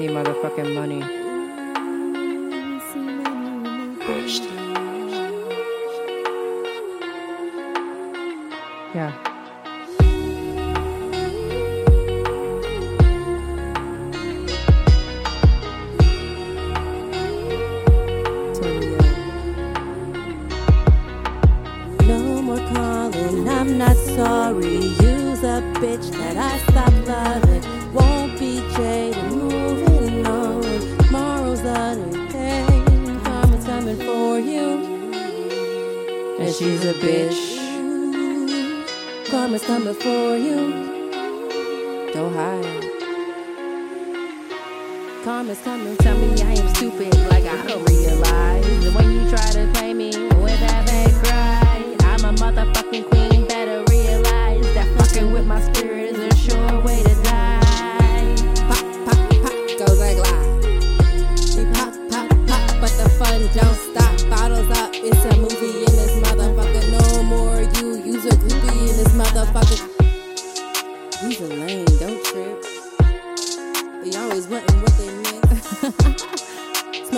C motherfucking money. Yeah. No more calling, I'm not sorry. Use a bitch that I stopped loving. She's a bitch. Karma's coming for you. Don't hide. Karma's coming Tell me I am stupid, like I don't realize. When you try to play me with that bad cry,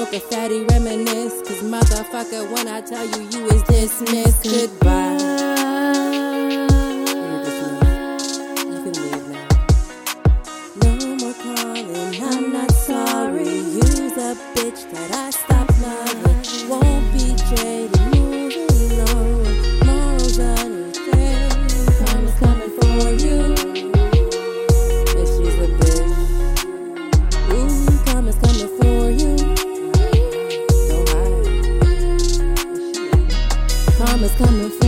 Smoke a fatty reminisce, cause motherfucker, when I tell you you is dismissed, goodbye. No more calling, I'm not sorry. Use a bitch that I stopped loving. Won't be jaded, coming for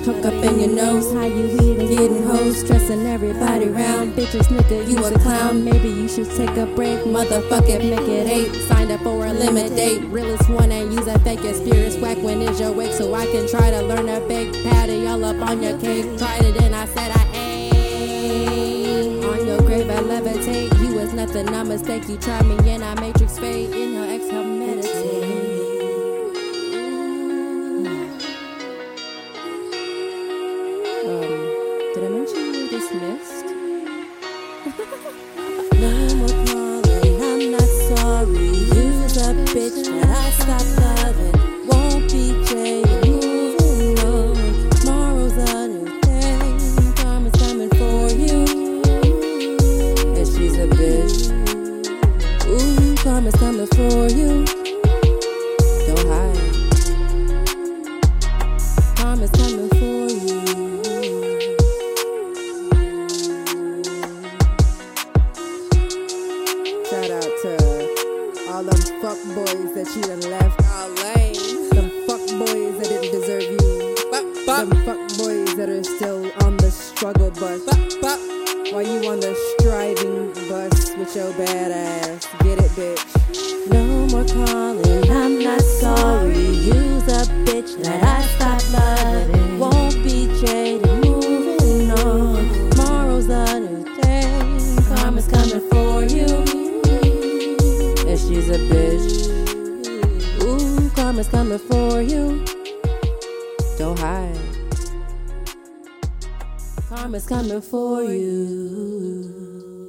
much up in your nose. How you eating? Getting hoes, stressing everybody round. Bitches, nigga, you a clown. Maybe you should take a break. Motherfucker, make it eight. Signed up for a limit date. Realest one and use a fake experience. Whack when is your wake so I can try to learn a bake. Patty all up on your cake. Tried it and I said I ain't. On your grave, I levitate. You was nothing, I mistake. You tried me and I matrix fade. Exhale, that I stopped all them fuck boys that you done left all fuck boys that didn't deserve you. Them fuck boys that are still on the struggle bus. While you on the striving bus with your bad ass. Get it, bitch. No more calling, I'm not sorry. Use a bitch that I stopped loving. Won't be jaded, moving on. Tomorrow's a new day. Karma's coming for you. She's a bitch. Ooh, karma's coming for you. Don't hide. Karma's coming for you.